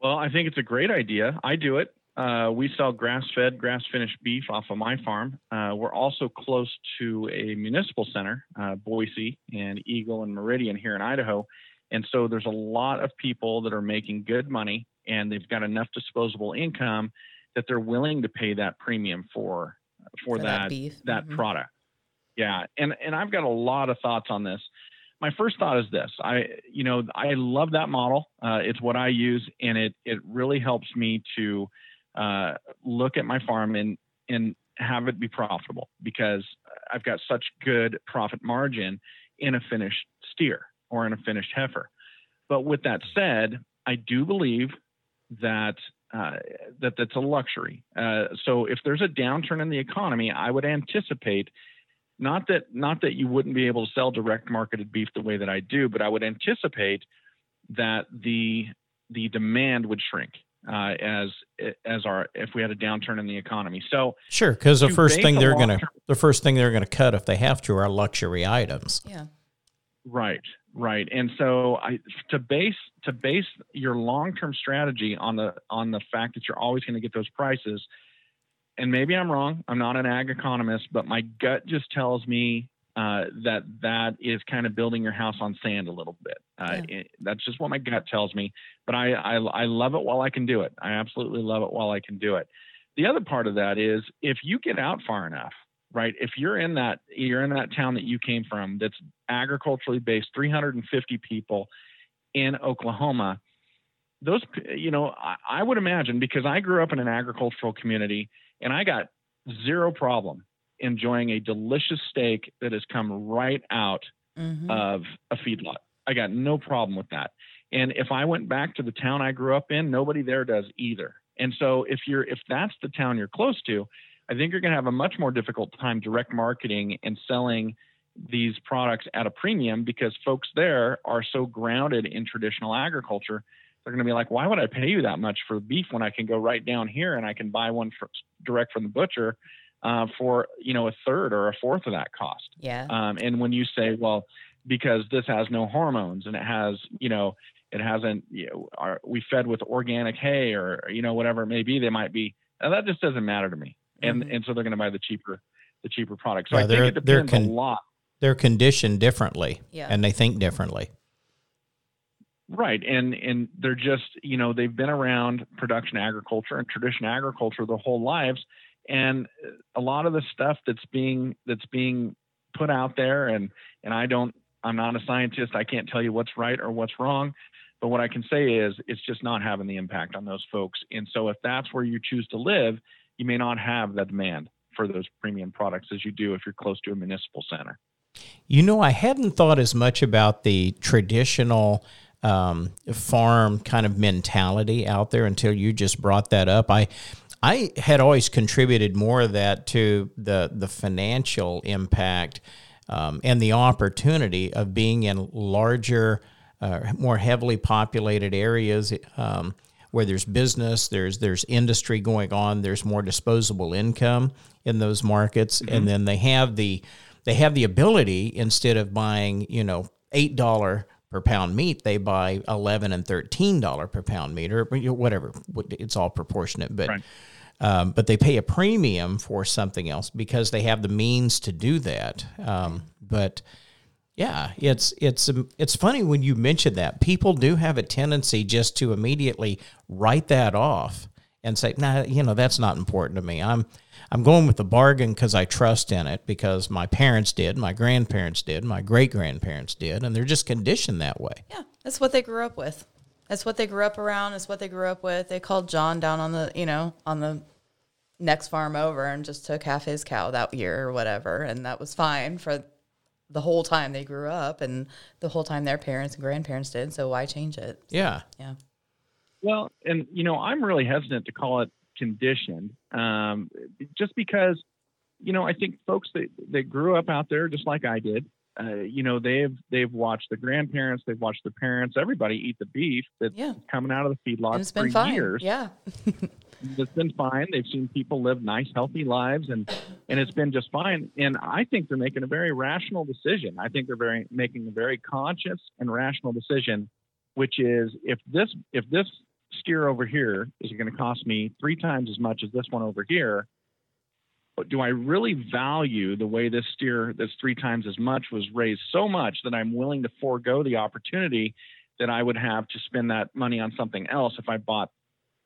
Speaker 3: Well, I think it's a great idea. I do it. Uh, we sell grass fed, grass finished beef off of my farm. Uh, we're also close to a municipal center, uh, Boise and Eagle and Meridian here in Idaho. And so there's a lot of people that are making good money and they've got enough disposable income that they're willing to pay that premium for for,
Speaker 2: For that
Speaker 3: that that
Speaker 2: Mhm.
Speaker 3: product. Yeah, and and I've got a lot of thoughts on this. My first thought is this: I, you know, I love that model. Uh, it's what I use, and it it really helps me to uh, look at my farm and and have it be profitable because I've got such good profit margin in a finished steer or in a finished heifer. But with that said, I do believe that uh, that that's a luxury. Uh, so if there's a downturn in the economy, I would anticipate not that not that you wouldn't be able to sell direct marketed beef the way that I do, but I would anticipate that the the demand would shrink uh, as as our if we had a downturn in the economy. So
Speaker 1: Sure, because the first thing they're gonna the first thing they're gonna cut if they have to are luxury items.
Speaker 2: Yeah.
Speaker 3: Right, right. And so I to base to base your long-term strategy on the on the fact that you're always going to get those prices. And maybe I'm wrong. I'm not an ag economist, but my gut just tells me uh, that that is kind of building your house on sand a little bit. Uh, it- that's just what my gut tells me. But I, I I love it while I can do it. I absolutely love it while I can do it. The other part of that is if you get out far enough, right? If you're in that you're in that town that you came from that's agriculturally based, 350 people in Oklahoma. Those, you know, I, I would imagine because I grew up in an agricultural community and I got zero problem enjoying a delicious steak that has come right out
Speaker 2: Mhm.
Speaker 3: of a feedlot. I got no problem with that. And if I went back to the town I grew up in, nobody there does either. And so if you're if that's the town you're close to, I think you're going to have a much more difficult time direct marketing and selling these products at a premium because folks there are so grounded in traditional agriculture. They're going to be like, why would I pay you that much for beef when I can go right down here and I can buy one for, direct from the butcher uh, for you know a third or a fourth of that cost?
Speaker 2: Yeah.
Speaker 3: Um, and when you say, well, because this has no hormones and it has, you know, it hasn't, you know, are we fed with organic hay or you know whatever it may be, they might be. and that just doesn't matter to me. And
Speaker 2: Mhm.
Speaker 3: and so they're going to buy the cheaper the cheaper product. So
Speaker 1: Yeah,
Speaker 3: I
Speaker 1: they're-
Speaker 3: think it
Speaker 1: they're
Speaker 3: depends
Speaker 1: con-
Speaker 3: a lot.
Speaker 1: They're conditioned differently,
Speaker 2: Yeah.
Speaker 1: and they think differently.
Speaker 3: Right. And and they're just, you know, they've been around production agriculture and tradition agriculture their whole lives. And a lot of the stuff that's being that's being put out there and and I don't I'm not a scientist. I can't tell you what's right or what's wrong. But what I can say is it's just not having the impact on those folks. And so if that's where you choose to live, you may not have the demand for those premium products as you do if you're close to a municipal center.
Speaker 1: You know, I hadn't thought as much about the traditional um, farm kind of mentality out there until you just brought that up. I I had always contributed more of that to the the financial impact um, and the opportunity of being in larger, uh, more heavily populated areas. Um, where there's business, there's there's industry going on, there's more disposable income in those markets, and then they have the they have the ability instead of buying you know eight dollar per pound meat, they buy eleven and thirteen dollar per pound meat or whatever. It's all proportionate, but.
Speaker 3: Right.
Speaker 1: Um, but they pay a premium for something else because they have the means to do that. Um, but yeah, it's it's um, it's funny when you mention that people do have a tendency just to immediately write that off and say, "Nah, you know that's not important to me. I'm I'm going with the bargain because I trust in it because my parents did, my grandparents did, my great grandparents did, and they're just conditioned that way."
Speaker 2: Yeah, that's what they grew up with. That's what they grew up around. It's what they grew up with. They called John down on the, you know, on the next farm over and just took half his cow that year or whatever, and that was fine for the whole time they grew up and the whole time their parents and grandparents did. So why change it?
Speaker 1: Yeah,
Speaker 2: Yeah.
Speaker 3: Well, and you know, I'm really hesitant to call it conditioned, um, just because, you know, I think folks that that grew up out there just like I did, uh, you know, they've they've watched the grandparents, they've watched the parents, everybody eat the beef that's
Speaker 2: Yeah.
Speaker 3: coming out of the feedlot
Speaker 2: and it's
Speaker 3: for
Speaker 2: been fine.
Speaker 3: years.
Speaker 2: Yeah.
Speaker 3: It's been fine. They've seen people live nice, healthy lives, and and it's been just fine. And I think they're making a very rational decision. I think they're very making a very conscious and rational decision, which is if this if this steer over here is going to cost me three times as much as this one over here, do I really value the way this steer that's three times as much was raised so much that I'm willing to forego the opportunity that I would have to spend that money on something else if I bought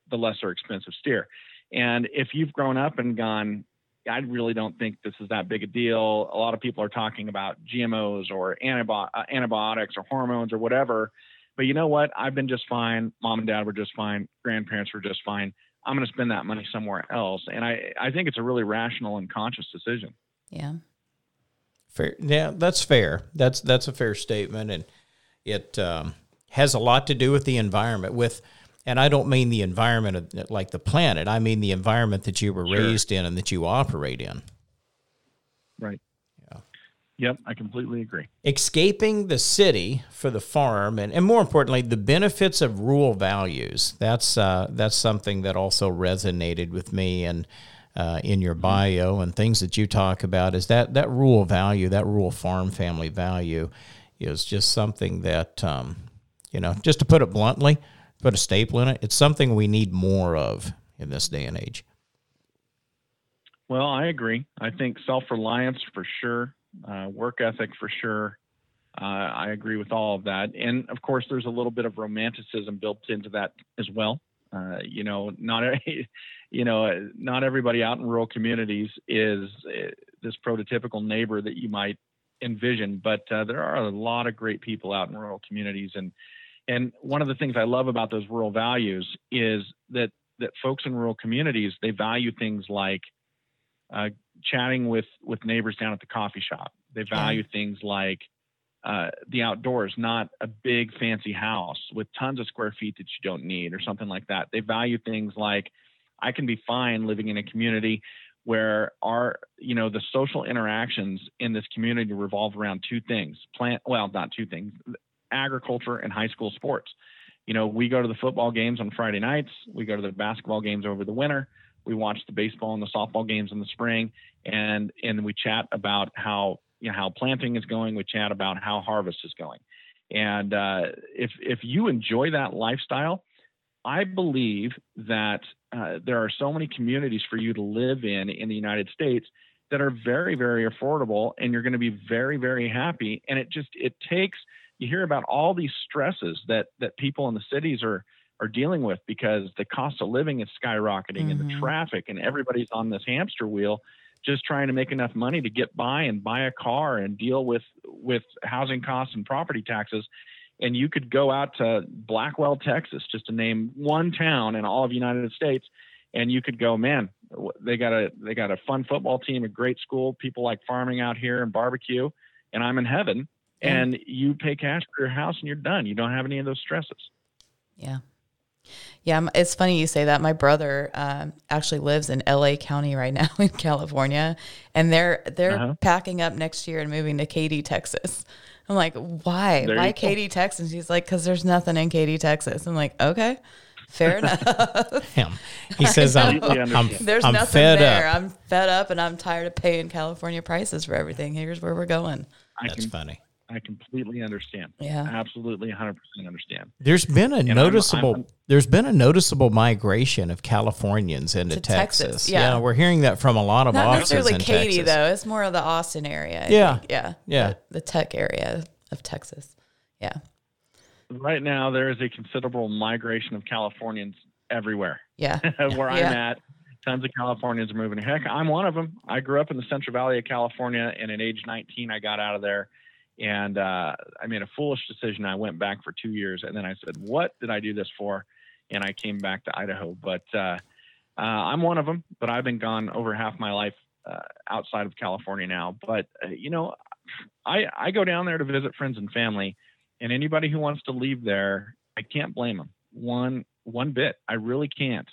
Speaker 3: the lesser expensive steer. And if you've grown up and gone, I really don't think this is that big a deal. A lot of people are talking about GMOs or antibi- uh, antibiotics or hormones or whatever. But you know what? I've been just fine. Mom and dad were just fine. Grandparents were just fine. I'm going to spend that money somewhere else. And I, I think it's a really rational and conscious decision.
Speaker 2: Yeah.
Speaker 1: fair. Yeah, that's fair. That's that's a fair statement, and it um, has a lot to do with the environment. With, and I don't mean the environment of, like the planet. I mean the environment that you were
Speaker 3: Sure.
Speaker 1: raised in and that you operate in.
Speaker 3: Right.
Speaker 1: Yeah.
Speaker 3: Yep. I completely agree.
Speaker 1: escaping the city for the farm and, and more importantly the benefits of rural values that's uh, that's something that also resonated with me and uh, in your bio and things that you talk about is that that rural value that rural farm family value is just something that um, you know just to put it bluntly put a staple in it it's something we need more of in this day and age
Speaker 3: Well, I agree. I think self reliance for sure, uh, work ethic for sure. Uh, I agree with all of that. And of course, there's a little bit of romanticism built into that as well. Uh, you know, not you know, not everybody out in rural communities is uh, this prototypical neighbor that you might envision, but uh, there are a lot of great people out in rural communities. And and one of the things I love about those rural values is that that folks in rural communities they value things like uh, chatting with with neighbors down at the coffee shop. They value things like uh, the outdoors, not a big fancy house with tons of square feet that you don't need or something like that. They value things like I can be fine living in a community where our you know the social interactions in this community revolve around two things plant well not two things agriculture and high school sports. You know we go to the football games on friday nights. We go to the basketball games over the winter. We watch the baseball and the softball games in the spring. And and we chat about how you know how planting is going. We chat about how harvest is going. And uh, if if you enjoy that lifestyle I believe that uh, there are so many communities for you to live in in the United States that are very, very affordable, and you're going to be very, very happy. And it just it takes you hear about all these stresses that that people in the cities are are dealing with because the cost of living is skyrocketing mm-hmm. and the mm-hmm. traffic and everybody's on this hamster wheel just trying to make enough money to get by and buy a car and deal with with housing costs and property taxes and you could go out to Blackwell, Texas, just to name one town in all of the United States, and you could go, man, they got a they got a fun football team, a great school, people like farming out here and barbecue, and I'm in heaven. And you pay cash for your house, and you're done. You don't have any of those stresses.
Speaker 2: Yeah. Yeah, it's funny you say that. My brother um, actually lives in LA County right now in California, and they're they're uh-huh. packing up next year and moving to Katy, Texas. I'm like, why? There why Katy, go. Texas? He's like, because there's nothing in Katy, Texas. I'm like, okay. Fair enough.
Speaker 1: Him. He says, I'm, I'm,
Speaker 2: There's
Speaker 1: I'm
Speaker 2: nothing there. Up. I'm fed up and I'm tired of paying California prices for everything. Here's where we're going.
Speaker 1: That's can, funny.
Speaker 3: I completely understand.
Speaker 2: Yeah.
Speaker 3: Absolutely 100% understand.
Speaker 1: There's been a and noticeable I'm, I'm, there's been a noticeable migration of Californians into Texas. Texas. Yeah. yeah. we're hearing that from a lot of
Speaker 2: Not
Speaker 1: offices necessarily
Speaker 2: Katy
Speaker 1: Texas.
Speaker 2: though. It's more of the Austin area. I
Speaker 1: yeah.
Speaker 2: Think. Yeah.
Speaker 1: Yeah.
Speaker 2: The, the tech area of Texas. Yeah.
Speaker 3: Right now there is a considerable migration of Californians everywhere.
Speaker 2: Yeah.
Speaker 3: Where
Speaker 2: yeah.
Speaker 3: I'm at, tons of Californians are moving. Heck, I'm one of them. I grew up in the Central Valley of California and at age 19 I got out of there and uh, I made a foolish decision. I went back for two years, and then I said, "What did I do this for?" And I came back to Idaho. But uh, uh, I'm one of them. But I've been gone over half my life uh, outside of California now. But uh, you know, I I go down there to visit friends and family, and anybody who wants to leave there, I can't blame them one one bit. I really can't.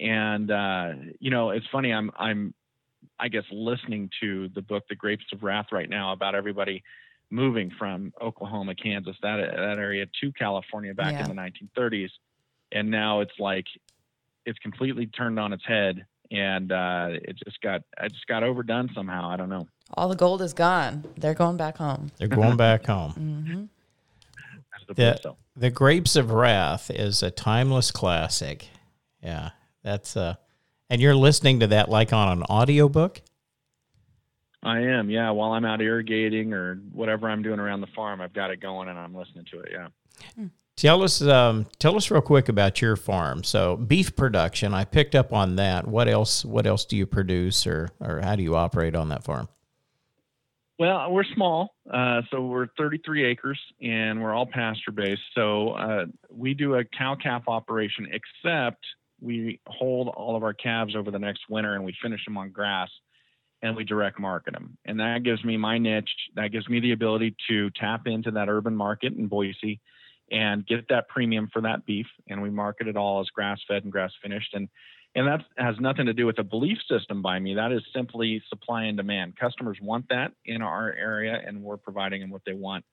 Speaker 3: And uh, you know, it's funny. I'm I'm I guess listening to the book The Grapes of Wrath right now about everybody moving from Oklahoma, Kansas, that that area to California back yeah. in the 1930s, and now it's like it's completely turned on its head, and uh, it just got it just got overdone somehow. I don't know.
Speaker 2: All the gold is gone. They're going back home.
Speaker 1: They're going back home. mm-hmm. The, the Grapes of Wrath is a timeless classic. Yeah, that's uh, and you're listening to that like on an audiobook?
Speaker 3: I am, yeah. While I'm out irrigating or whatever I'm doing around the farm, I've got it going and I'm listening to it. Yeah.
Speaker 1: Tell us, um, tell us real quick about your farm. So beef production, I picked up on that. What else? What else do you produce, or or how do you operate on that farm?
Speaker 3: Well, we're small, uh, so we're 33 acres, and we're all pasture based. So uh, we do a cow calf operation, except we hold all of our calves over the next winter, and we finish them on grass and we direct market them. And that gives me my niche. That gives me the ability to tap into that urban market in Boise and get that premium for that beef. And we market it all as grass fed and grass finished. And and that has nothing to do with a belief system by me. That is simply supply and demand. Customers want that in our area, and we're providing them what they want.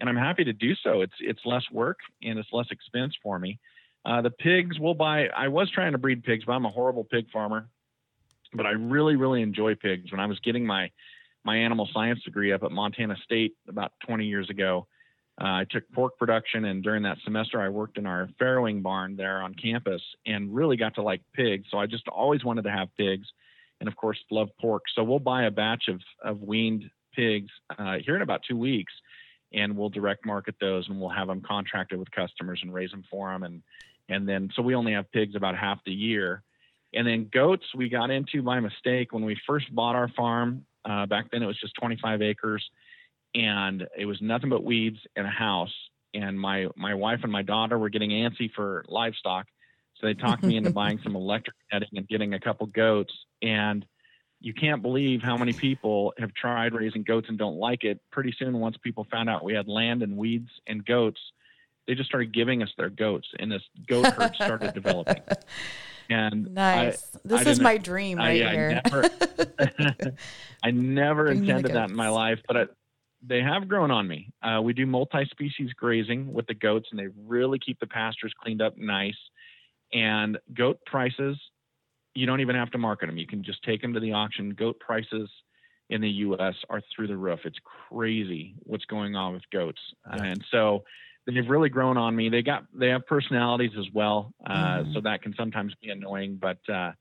Speaker 3: And I'm happy to do so. It's it's less work and it's less expense for me. Uh, the pigs will buy. I was trying to breed pigs, but I'm a horrible pig farmer but I really, really enjoy pigs. When I was getting my my animal science degree up at Montana State about 20 years ago, uh, I took pork production, and during that semester, I worked in our farrowing barn there on campus, and really got to like pigs. So I just always wanted to have pigs, and of course, love pork. So we'll buy a batch of of weaned pigs uh, here in about two weeks, and we'll direct market those, and we'll have them contracted with customers and raise them for them, and and then so we only have pigs about half the year and then goats, we got into by mistake when we first bought our farm. Uh, back then, it was just 25 acres, and it was nothing but weeds and a house. And my my wife and my daughter were getting antsy for livestock, so they talked me into buying some electric netting and getting a couple goats. And you can't believe how many people have tried raising goats and don't like it. Pretty soon, once people found out we had land and weeds and goats, they just started giving us their goats, and this goat herd started developing. And
Speaker 2: nice.
Speaker 3: I,
Speaker 2: this
Speaker 3: I
Speaker 2: is my dream right
Speaker 3: I,
Speaker 2: here.
Speaker 3: I never, I never
Speaker 2: Bring me the
Speaker 3: intended that in my life, but they have grown on me. Uh, we do multi-species grazing with the goats, and they really keep the pastures cleaned up nice. And goat prices, you don't even have to market them. You can just take them to the auction. Goat prices in the U.S. are through the roof. It's crazy what's going on with goats, and so they've really grown on me. They got they have personalities as well, uh,
Speaker 2: Mhm.
Speaker 3: so that can sometimes be annoying. But uh,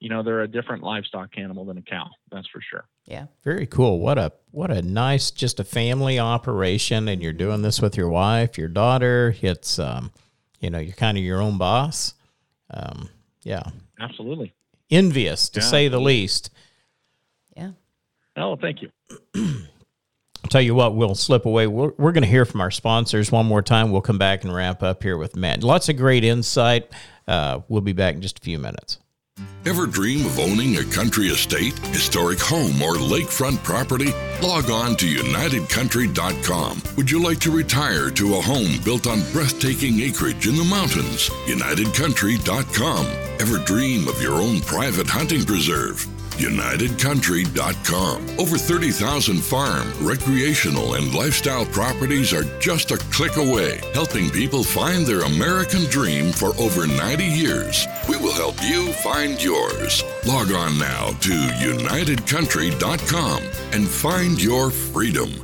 Speaker 3: you know, they're a different livestock animal than a cow. That's for sure.
Speaker 2: yeah.
Speaker 1: Very cool. What a what a nice just a family operation and you're doing this with your wife, your daughter. It's um you know, you're kind of your own boss. Um yeah.
Speaker 3: Absolutely.
Speaker 1: Envious to
Speaker 3: Yeah.
Speaker 1: say the least.
Speaker 2: Yeah.
Speaker 3: Oh, thank you.
Speaker 1: I'll tell you what, we'll slip away. We're, we're going to hear from our sponsors one more time. We'll come back and wrap up here with Matt. Lots of great insight. Uh, we'll be back in just a few minutes.
Speaker 6: Ever dream of owning a country estate, historic home, or lakefront property? Log on to UnitedCountry.com. Would you like to retire to a home built on breathtaking acreage in the mountains? UnitedCountry.com. Ever dream of your own private hunting preserve? UnitedCountry.com. Over 30,000 farm, recreational, and lifestyle properties are just a click away, helping people find their American dream for over 90 years. We will help you find yours. Log on now to UnitedCountry.com and find your freedom.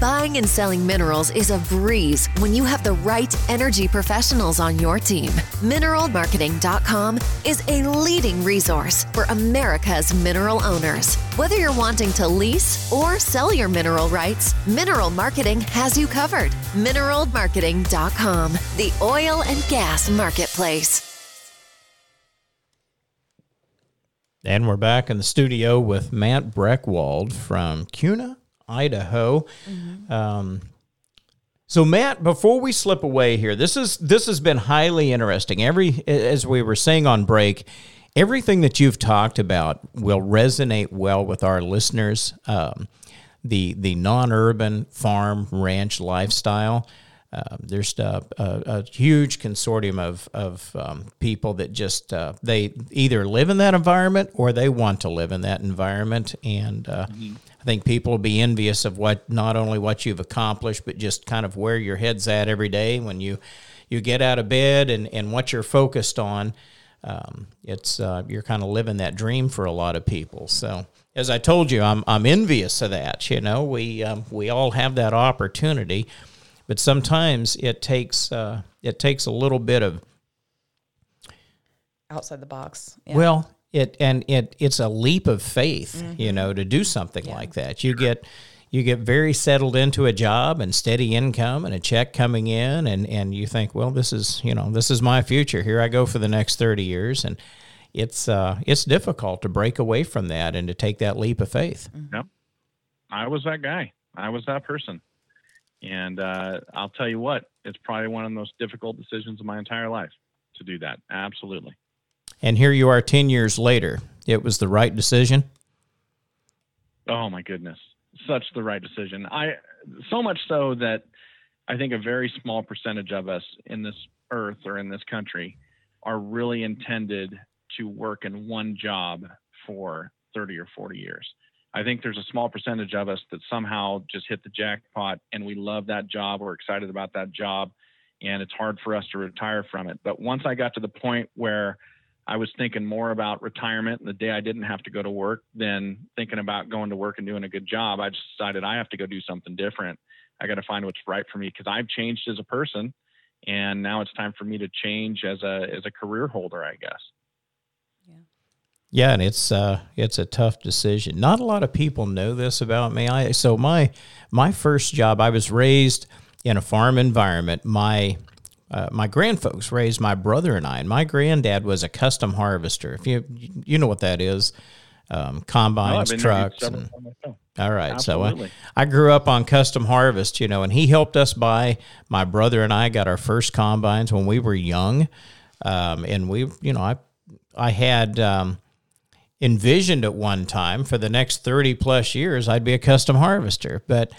Speaker 5: Buying and selling minerals is a breeze when you have the right energy professionals on your team. Mineralmarketing.com is a leading resource for America's mineral owners. Whether you're wanting to lease or sell your mineral rights, Mineral Marketing has you covered. Mineralmarketing.com, the oil and gas marketplace.
Speaker 1: And we're back in the studio with Matt Brechwald from Kuna, Idaho. Um, so, Matt, before we slip away here, this is this has been highly interesting. Every as we were saying on break, everything that you've talked about will resonate well with our listeners. Um, the the non-urban farm ranch lifestyle. Um, there's a, a, a huge consortium of of um, people that just uh, they either live in that environment or they want to live in that environment, and uh, I think people will be envious of what not only what you've accomplished, but just kind of where your head's at every day when you you get out of bed and and what you're focused on. Um, it's uh, you're kind of living that dream for a lot of people. So as I told you, I'm I'm envious of that. You know, we um, we all have that opportunity, but sometimes it takes uh, it takes a little bit of
Speaker 2: Outside the box. Yeah.
Speaker 1: well, it and it it's a leap of faith, you know, to do something like that. You get you get very settled into a job and steady income and a check coming in and and you think, well, this is, you know, this is my future. Here I go for the next 30 years and it's uh it's difficult to break away from that and to take that leap of faith.
Speaker 3: Yep. I was that guy. I was that person. And uh, I'll tell you what, it's probably one of the most difficult decisions of my entire life to do that. Absolutely.
Speaker 1: And here you are 10 years later. It was the right decision.
Speaker 3: Oh my goodness, such the right decision. I so much so that I think a very small percentage of us in this earth or in this country are really intended to work in one job for 30 or 40 years. I think there's a small percentage of us that somehow just hit the jackpot and we love that job, we're excited about that job, and it's hard for us to retire from it. But once I got to the point where I was thinking more about retirement and the day I didn't have to go to work than thinking about going to work and doing a good job. I just decided I have to go do something different. I got to find what's right for me because I've changed as a person, and now it's time for me to change as a as a career holder, I guess.
Speaker 1: Yeah, yeah, and it's uh, it's a tough decision. Not a lot of people know this about me. I so my my first job, I was raised in a farm environment. My uh, my grandfolks raised my brother and I, and my granddad was a custom harvester. If you you know what that is, um, combines,
Speaker 3: Oh, I've
Speaker 1: trucks. And, all right, so I, I grew up on custom harvest, you know, and he helped us buy. My brother and I got our first combines when we were young, um, and we, you know, I I had. Um, envisioned at one time for the next 30 plus years I'd be a custom harvester. But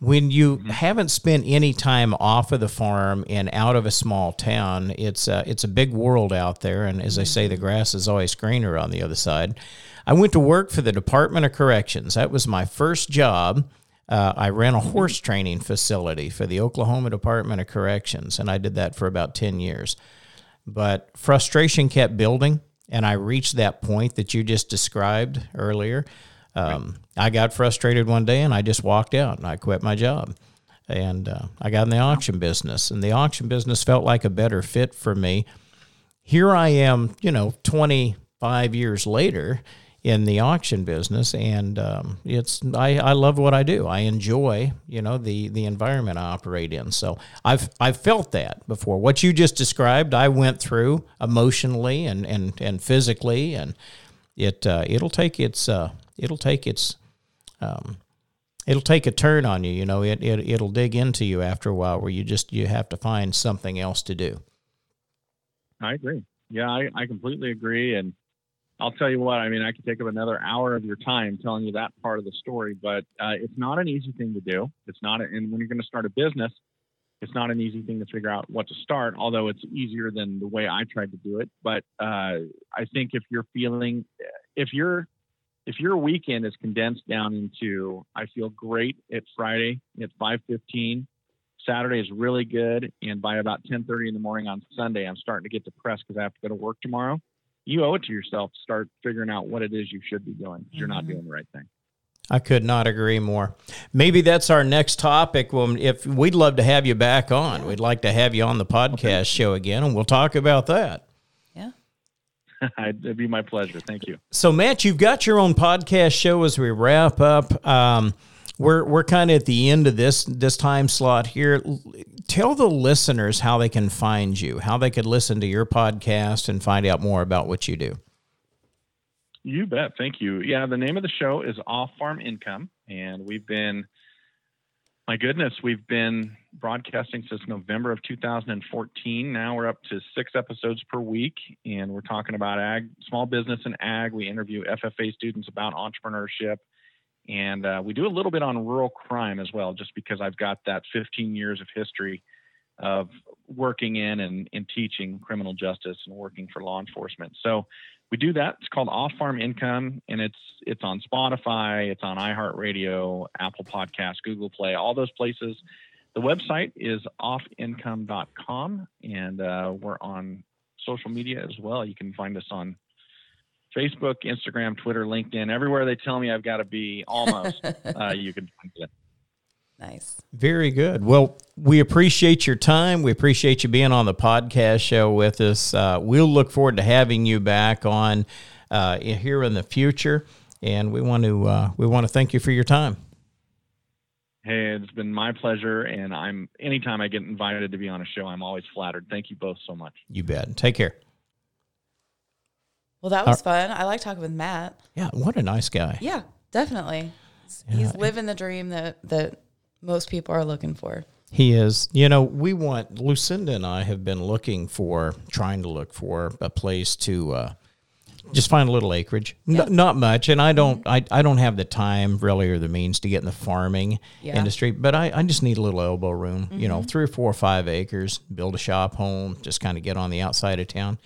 Speaker 1: when you mm-hmm. haven't spent any time off of the farm and out of a small town, it's a, it's a big world out there. And as I say, the mm-hmm. grass is always greener on the other side. I went to work for the Department of Corrections. That was my first job. Uh, I ran a horse mm-hmm. training facility for the Oklahoma Department of Corrections, and I did that for about 10 years but frustration kept building and i reached that point that you just described earlier um, i got frustrated one day and i just walked out and i quit my job. And uh, i got in the auction business and the auction business felt like a better fit for me. Here i am you know 25 years later in the auction business and um, it's I, I love what i do. I enjoy you know the the environment i operate in. So i've i've felt that before. What you just described i went through emotionally and and and physically and it uh, it'll take its uh, it'll take its um, it'll take a turn on you you know it, it it'll dig into you after a while where you just you have to find something else to do
Speaker 3: I agree. Yeah, I, I completely agree. And I'll tell you what, I mean, I could take up another hour of your time telling you that part of the story, but uh, it's not an easy thing to do. It's not, a, and when you're going to start a business, it's not an easy thing to figure out what to start, although it's easier than the way I tried to do it. But uh, I think if you're feeling, if you're, if your weekend is condensed down into, I feel great at Friday at 5:15, Saturday is really good, and by about 10:30 in the morning on Sunday, I'm starting to get depressed because I have to go to work tomorrow. You owe it to yourself to start figuring out what it is you should be doing. 'cause You're not mm-hmm. doing the right thing.
Speaker 1: I could not agree more. Maybe that's our next topic. Well, if we'd love to have you back on, we'd like to have you on the podcast show again, and we'll talk about that.
Speaker 3: It'd be my pleasure. Thank you.
Speaker 1: So, Matt, you've got your own podcast show. As we wrap up, um, we're we're kind of at the end of this this time slot here. Tell the listeners how they can find you, how they could listen to your podcast and find out more about what you do.
Speaker 3: You bet. Thank you. Yeah, the name of the show is Off Farm Income, and we've been, my goodness, we've been broadcasting since November of 2014. Now we're up to six episodes per week, and we're talking about ag, small business and ag. We interview FFA students about entrepreneurship, and uh, we do a little bit on rural crime as well, just because I've got that 15 years of history of working in and, and teaching criminal justice and working for law enforcement. So we do that. It's called Off Farm Income, and it's it's on Spotify, it's on iHeartRadio, Apple Podcasts, Google Play, all those places. The website is offincome.com, and uh, we're on social media as well. You can find us on Facebook, Instagram, Twitter, LinkedIn, everywhere they tell me I've got to be. Almost, uh, you can find it.
Speaker 2: Nice.
Speaker 1: Very good. Well, we appreciate your time. We appreciate you being on the podcast show with us. Uh, we'll look forward to having you back on uh, here in the future, and we want to uh, we want to thank you for your time.
Speaker 3: Hey, it's been my pleasure, and I'm anytime I get invited to be on a show, I'm always flattered. Thank you both so much.
Speaker 1: You bet. Take care.
Speaker 2: Well, that was fun. I like talking with Matt.
Speaker 1: Yeah, what a nice guy.
Speaker 2: Yeah, definitely. He's living the dream that that most people are looking for.
Speaker 1: He is. You know, we want Lucinda and I have been looking for, trying to look for a place to uh, just find a little acreage. N- not much, and I don't. I, I don't have the time really or the means to get in the farming
Speaker 2: Yeah.
Speaker 1: industry. But I, I just need a little elbow room. You know, mm-hmm. three or four or five acres, build a shop home, just kind of get on the outside of town.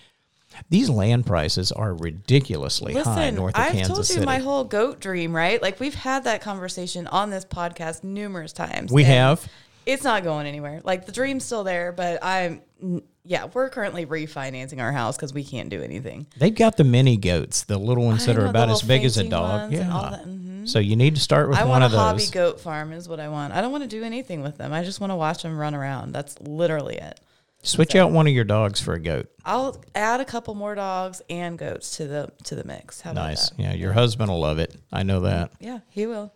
Speaker 1: These land prices are ridiculously high
Speaker 2: Listen,
Speaker 1: north of
Speaker 2: I've
Speaker 1: Kansas
Speaker 2: told you
Speaker 1: City.
Speaker 2: my whole goat dream, right? Like we've had that conversation on this podcast numerous times.
Speaker 1: we have.
Speaker 2: It's not going anywhere. Like the dream's still there, but I'm yeah, we're currently refinancing our house because we can't do anything.
Speaker 1: They've got the mini goats, the little ones
Speaker 2: I
Speaker 1: that are
Speaker 2: know, the
Speaker 1: about as big as a dog.
Speaker 2: ones and all
Speaker 1: Yeah.
Speaker 2: that, mhm.
Speaker 1: So you need to start with
Speaker 2: I
Speaker 1: one
Speaker 2: want a
Speaker 1: of those.
Speaker 2: hobby goat farm is what I want. I don't want to do anything with them. I just want to watch them run around. That's literally it.
Speaker 1: Switch out one of your dogs for a goat.
Speaker 2: I'll add a couple more dogs and goats to the to the mix. How about
Speaker 1: Nice.
Speaker 2: that?
Speaker 1: Yeah, your husband will love it. I know that.
Speaker 2: Yeah, he will.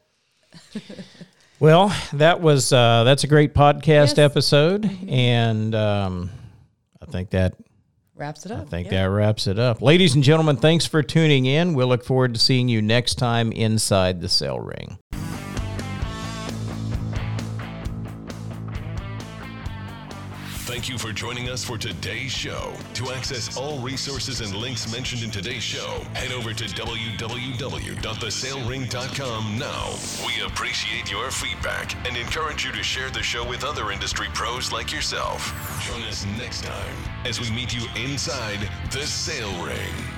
Speaker 1: Well, that was uh, that's a great podcast
Speaker 2: Yes. Mm-hmm.
Speaker 1: episode, and um, I think that
Speaker 2: Wraps it up.
Speaker 1: I think
Speaker 2: yeah.
Speaker 1: that wraps it up. Ladies and gentlemen, thanks for tuning in. We'll look forward to seeing you next time inside the sale ring.
Speaker 4: Thank you for joining us for today's show. To access all resources and links mentioned in today's show, head over to www.thesalering.com now. We appreciate your feedback and encourage you to share the show with other industry pros like yourself. Join us next time as we meet you inside the sale ring.